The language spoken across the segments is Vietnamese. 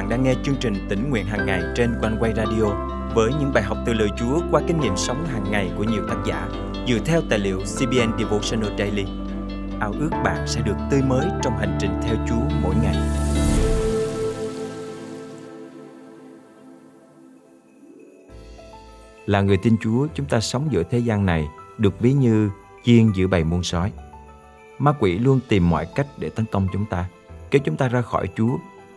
bạn đang nghe chương trình tỉnh nguyện hàng ngày trên quanh quay radio với những bài học từ lời Chúa qua kinh nghiệm sống hàng ngày của nhiều tác giả dựa theo tài liệu CBN Devotional Daily. Ao ước bạn sẽ được tươi mới trong hành trình theo Chúa mỗi ngày. Là người tin Chúa, chúng ta sống giữa thế gian này được ví như chiên giữa bầy muôn sói. Ma quỷ luôn tìm mọi cách để tấn công chúng ta, kéo chúng ta ra khỏi Chúa,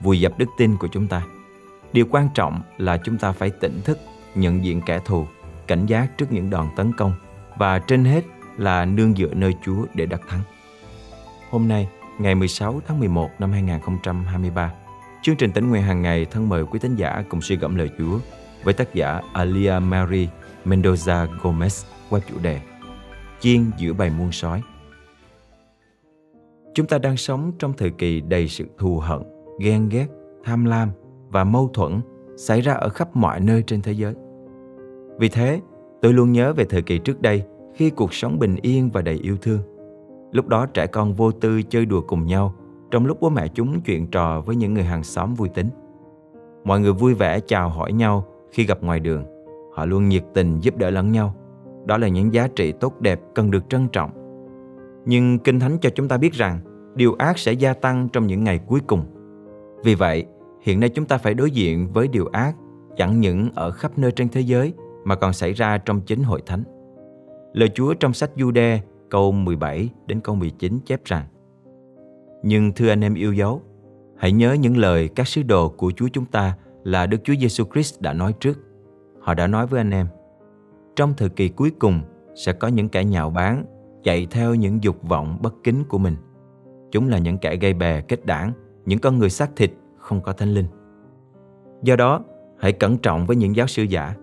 vùi dập đức tin của chúng ta. Điều quan trọng là chúng ta phải tỉnh thức, nhận diện kẻ thù, cảnh giác trước những đòn tấn công và trên hết là nương dựa nơi Chúa để đắc thắng. Hôm nay, ngày 16 tháng 11 năm 2023, chương trình tỉnh nguyện hàng ngày thân mời quý tín giả cùng suy gẫm lời Chúa với tác giả Alia Mary Mendoza Gomez qua chủ đề Chiên giữa bầy muôn sói. Chúng ta đang sống trong thời kỳ đầy sự thù hận, ghen ghét, tham lam và mâu thuẫn xảy ra ở khắp mọi nơi trên thế giới. Vì thế, tôi luôn nhớ về thời kỳ trước đây khi cuộc sống bình yên và đầy yêu thương. Lúc đó trẻ con vô tư chơi đùa cùng nhau, trong lúc bố mẹ chúng chuyện trò với những người hàng xóm vui tính. Mọi người vui vẻ chào hỏi nhau khi gặp ngoài đường. Họ luôn nhiệt tình giúp đỡ lẫn nhau. Đó là những giá trị tốt đẹp cần được trân trọng. Nhưng Kinh Thánh cho chúng ta biết rằng điều ác sẽ gia tăng trong những ngày cuối cùng. Vì vậy, hiện nay chúng ta phải đối diện với điều ác chẳng những ở khắp nơi trên thế giới mà còn xảy ra trong chính hội thánh. Lời Chúa trong sách Jude câu 17 đến câu 19 chép rằng Nhưng thưa anh em yêu dấu, hãy nhớ những lời các sứ đồ của Chúa chúng ta là Đức Chúa Giêsu Christ đã nói trước. Họ đã nói với anh em, trong thời kỳ cuối cùng sẽ có những kẻ nhạo báng, chạy theo những dục vọng bất kính của mình. Chúng là những kẻ gây bè kết đảng, những con người xác thịt không có thánh linh. Do đó, hãy cẩn trọng với những giáo sư giả.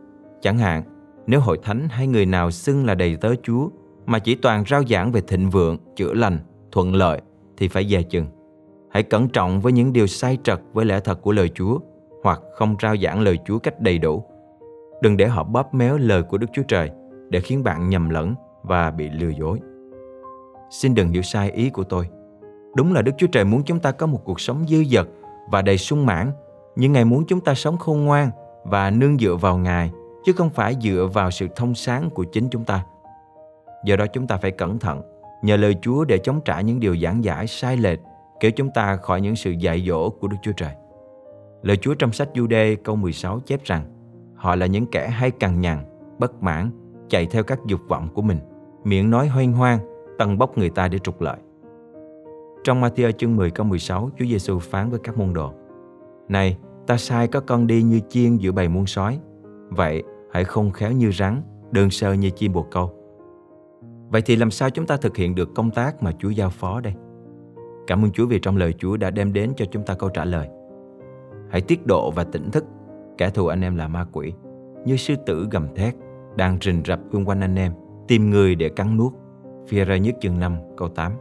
Chẳng hạn, nếu hội thánh hay người nào xưng là đầy tớ Chúa mà chỉ toàn rao giảng về thịnh vượng, chữa lành, thuận lợi thì phải dè chừng. Hãy cẩn trọng với những điều sai trật với lẽ thật của lời Chúa hoặc không rao giảng lời Chúa cách đầy đủ. Đừng để họ bóp méo lời của Đức Chúa Trời để khiến bạn nhầm lẫn và bị lừa dối. Xin đừng hiểu sai ý của tôi. Đúng là Đức Chúa Trời muốn chúng ta có một cuộc sống dư dật và đầy sung mãn, nhưng Ngài muốn chúng ta sống khôn ngoan và nương dựa vào Ngài, chứ không phải dựa vào sự thông sáng của chính chúng ta. Do đó chúng ta phải cẩn thận, nhờ lời Chúa để chống trả những điều giảng giải sai lệch, kéo chúng ta khỏi những sự dạy dỗ của Đức Chúa Trời. Lời Chúa trong sách Jude câu 16 chép rằng, họ là những kẻ hay cằn nhằn, bất mãn, chạy theo các dục vọng của mình, miệng nói hoang hoang, tần bốc người ta để trục lợi. Trong Matthew chương 10 câu 16, Chúa Giêsu phán với các môn đồ: Này, ta sai các con đi như chiên giữa bầy muôn sói. Vậy, hãy không khéo như rắn, đơn sơ như chim bồ câu. Vậy thì làm sao chúng ta thực hiện được công tác mà Chúa giao phó đây? Cảm ơn Chúa vì trong lời Chúa đã đem đến cho chúng ta câu trả lời. Hãy tiết độ và tỉnh thức, kẻ thù anh em là ma quỷ, như sư tử gầm thét, đang rình rập xung quanh anh em, tìm người để cắn nuốt. Phi ra nhất chương 5 câu 8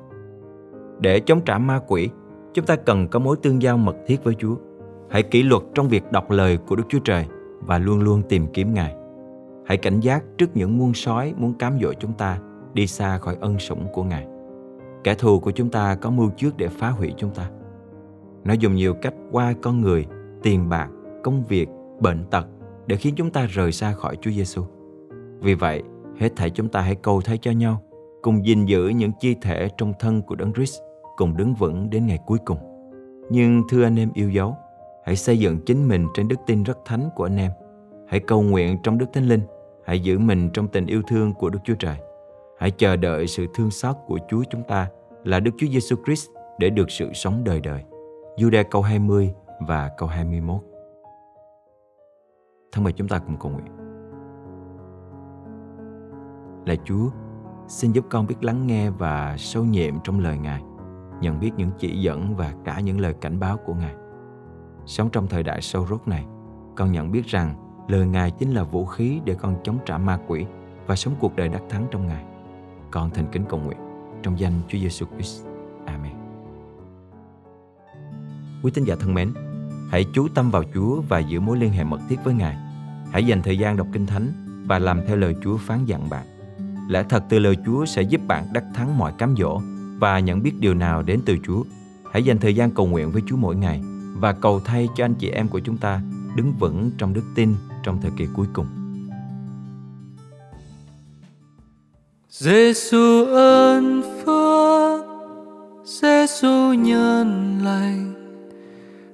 để chống trả ma quỷ, chúng ta cần có mối tương giao mật thiết với Chúa. Hãy kỷ luật trong việc đọc lời của Đức Chúa Trời và luôn luôn tìm kiếm Ngài. Hãy cảnh giác trước những muôn sói muốn cám dỗ chúng ta đi xa khỏi ân sủng của Ngài. Kẻ thù của chúng ta có mưu trước để phá hủy chúng ta. Nó dùng nhiều cách qua con người, tiền bạc, công việc, bệnh tật để khiến chúng ta rời xa khỏi Chúa Giêsu. Vì vậy, hết thảy chúng ta hãy cầu thay cho nhau, cùng gìn giữ những chi thể trong thân của Đấng Christ cùng đứng vững đến ngày cuối cùng. Nhưng thưa anh em yêu dấu, hãy xây dựng chính mình trên đức tin rất thánh của anh em. Hãy cầu nguyện trong Đức Thánh Linh, hãy giữ mình trong tình yêu thương của Đức Chúa Trời. Hãy chờ đợi sự thương xót của Chúa chúng ta là Đức Chúa Giêsu Christ để được sự sống đời đời. Jude câu 20 và câu 21. Thân mời chúng ta cùng cầu nguyện. Là Chúa, xin giúp con biết lắng nghe và sâu nhiệm trong lời Ngài nhận biết những chỉ dẫn và cả những lời cảnh báo của Ngài. Sống trong thời đại sâu rốt này, con nhận biết rằng lời Ngài chính là vũ khí để con chống trả ma quỷ và sống cuộc đời đắc thắng trong Ngài. Con thành kính cầu nguyện trong danh Chúa Giêsu Christ. Amen. Quý tín giả thân mến, hãy chú tâm vào Chúa và giữ mối liên hệ mật thiết với Ngài. Hãy dành thời gian đọc Kinh Thánh và làm theo lời Chúa phán dặn bạn. Lẽ thật từ lời Chúa sẽ giúp bạn đắc thắng mọi cám dỗ và nhận biết điều nào đến từ Chúa. Hãy dành thời gian cầu nguyện với Chúa mỗi ngày và cầu thay cho anh chị em của chúng ta đứng vững trong đức tin trong thời kỳ cuối cùng. Giêsu ơn phước, Giêsu nhân lành,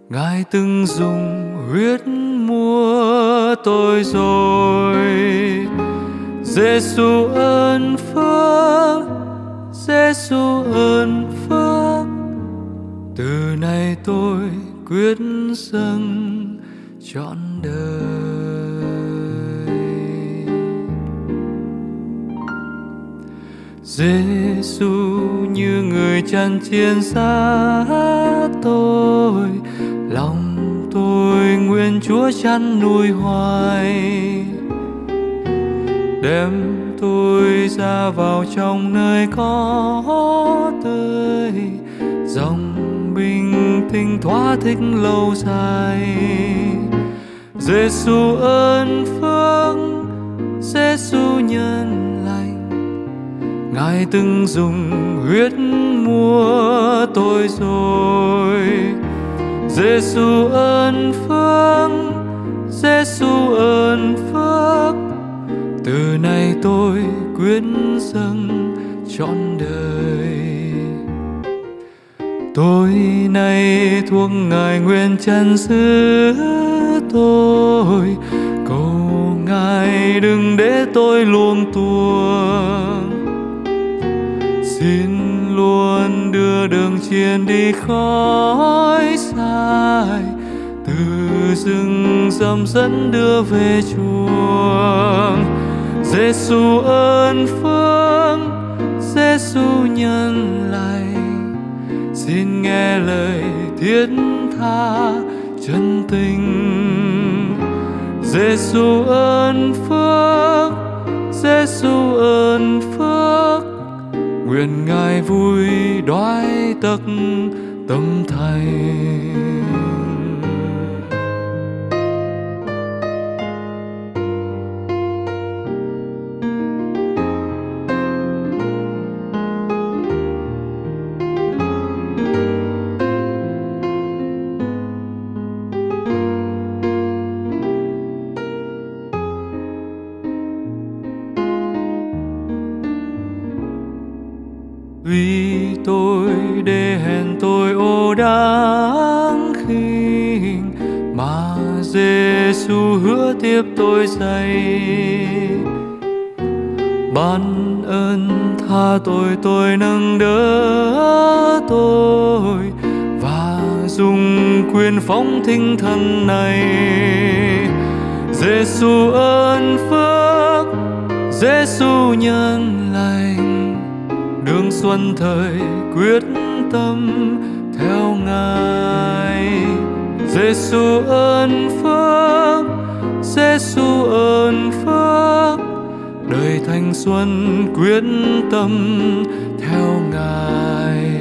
Ngài từng dùng huyết mua tôi rồi. Giêsu ơn phước, Giêsu ơn phước, từ nay tôi quyết dâng trọn đời. Giêsu như người chăn chiên xa tôi lòng tôi nguyện Chúa chăn nuôi hoài. Đem tôi ra vào trong nơi có tươi. Dòng bình tĩnh thoát thích lâu dài. Giêsu ơn phước Giêsu nhân lành. Ngài từng dùng huyết mua tôi rồi. Giêsu ơn phước Giêsu ơn phước từ nay tôi quyết dâng trọn đời. Tôi nay thuộc ngài nguyện chân giữ tôi. Cầu ngài đừng để tôi luông tuồng. Xin luôn đưa đường chiên đi khói sai. Từ rừng rậm dẫn đưa về chuồng. Giêsu ơn phước Giêsu nhân lành. Xin nghe lời thiết tha chân tình. Giêsu ơn phước Giêsu ơn phước. Nguyện ngài vui đoái tất tâm thành. Giêsu hứa tiếp tôi dày, ban ơn tha tội tôi nâng đỡ tôi và dùng quyền phóng thinh thần này. Giêsu ơn phước Giêsu nhân lành đường xuân thời quyết tâm theo ngài. Giêsu ơn phước Giêsu ơn phước, đời thanh xuân quyết tâm theo ngài.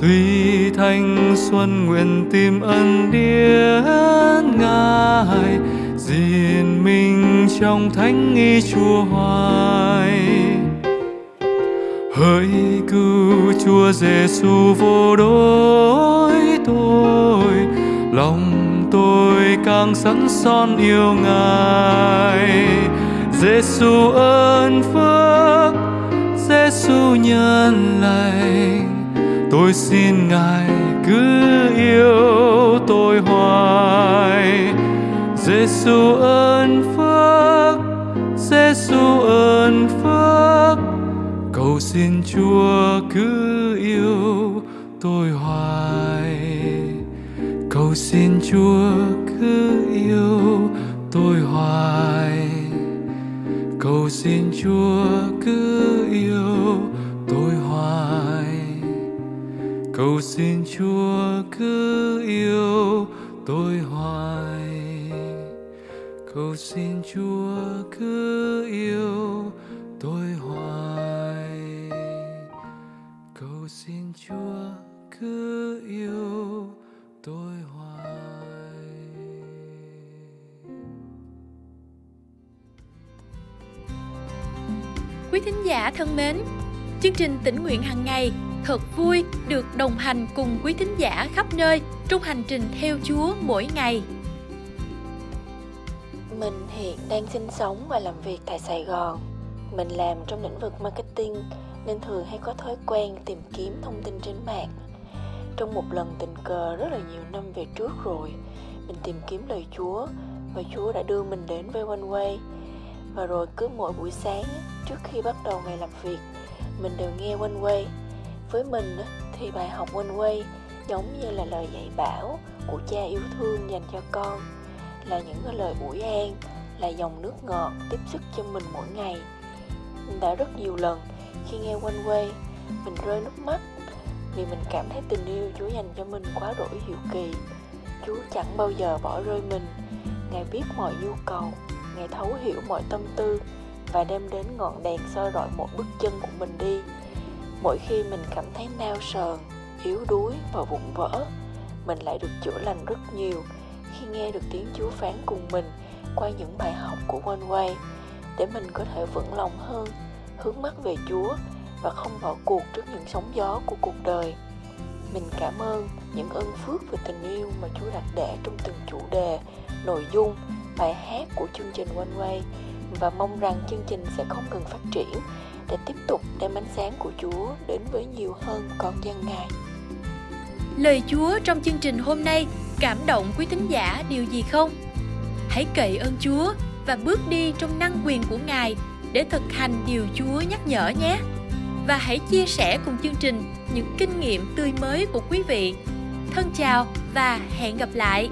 Tuy thanh xuân nguyện tìm ân điển ngài, gìn mình trong thánh nghi chúa hoài. Hỡi cứu chúa giêsu vô đối tôi lòng tôi càng sẵn son yêu ngài. Giêsu ơn phước giêsu nhân lành. Tôi xin ngài cứ yêu tôi hoài. Giêsu ơn phước giêsu ơn phước. Cầu xin chúa cứ cầu xin chúa cứ yêu tôi hoài. Cầu xin chúa cứ yêu tôi hoài. Cầu xin chúa cứ yêu tôi hoài. Cầu xin chúa cứ quý thính giả thân mến chương trình tỉnh nguyện hàng ngày thật vui được đồng hành cùng quý thính giả khắp nơi trong hành trình theo Chúa mỗi ngày. Mình hiện đang sinh sống và làm việc tại Sài Gòn. Mình làm trong lĩnh vực marketing nên thường hay có thói quen tìm kiếm thông tin trên mạng. Trong một lần tình cờ rất là nhiều năm về trước rồi, mình tìm kiếm lời Chúa và Chúa đã đưa mình đến với One Way. Và rồi cứ mỗi buổi sáng trước khi bắt đầu ngày làm việc, mình đều nghe quanh Way. Với mình thì bài học quanh Way giống như là lời dạy bảo của cha yêu thương dành cho con, là những lời ủi an, là dòng nước ngọt tiếp sức cho mình mỗi ngày. Mình đã rất nhiều lần khi nghe quanh Way, mình rơi nước mắt vì mình cảm thấy tình yêu Chúa dành cho mình quá đổi diệu kỳ. Chúa chẳng bao giờ bỏ rơi mình. Ngài biết mọi nhu cầu, Ngài thấu hiểu mọi tâm tư và đem đến ngọn đèn soi rọi mỗi bước chân của mình đi. Mỗi khi mình cảm thấy nao sờn, yếu đuối và vụn vỡ, mình lại được chữa lành rất nhiều khi nghe được tiếng Chúa phán cùng mình qua những bài học của One Way để mình có thể vững lòng hơn, hướng mắt về Chúa và không bỏ cuộc trước những sóng gió của cuộc đời. Mình cảm ơn những ơn phước và tình yêu mà Chúa đặt để trong từng chủ đề, nội dung, bài hát của chương trình One Way và mong rằng chương trình sẽ không ngừng phát triển để tiếp tục đem ánh sáng của Chúa đến với nhiều hơn con dân Ngài. Lời Chúa trong chương trình hôm nay cảm động quý thính giả điều gì không? Hãy cậy ơn Chúa và bước đi trong năng quyền của Ngài để thực hành điều Chúa nhắc nhở nhé. Và hãy chia sẻ cùng chương trình những kinh nghiệm tươi mới của quý vị. Thân chào và hẹn gặp lại.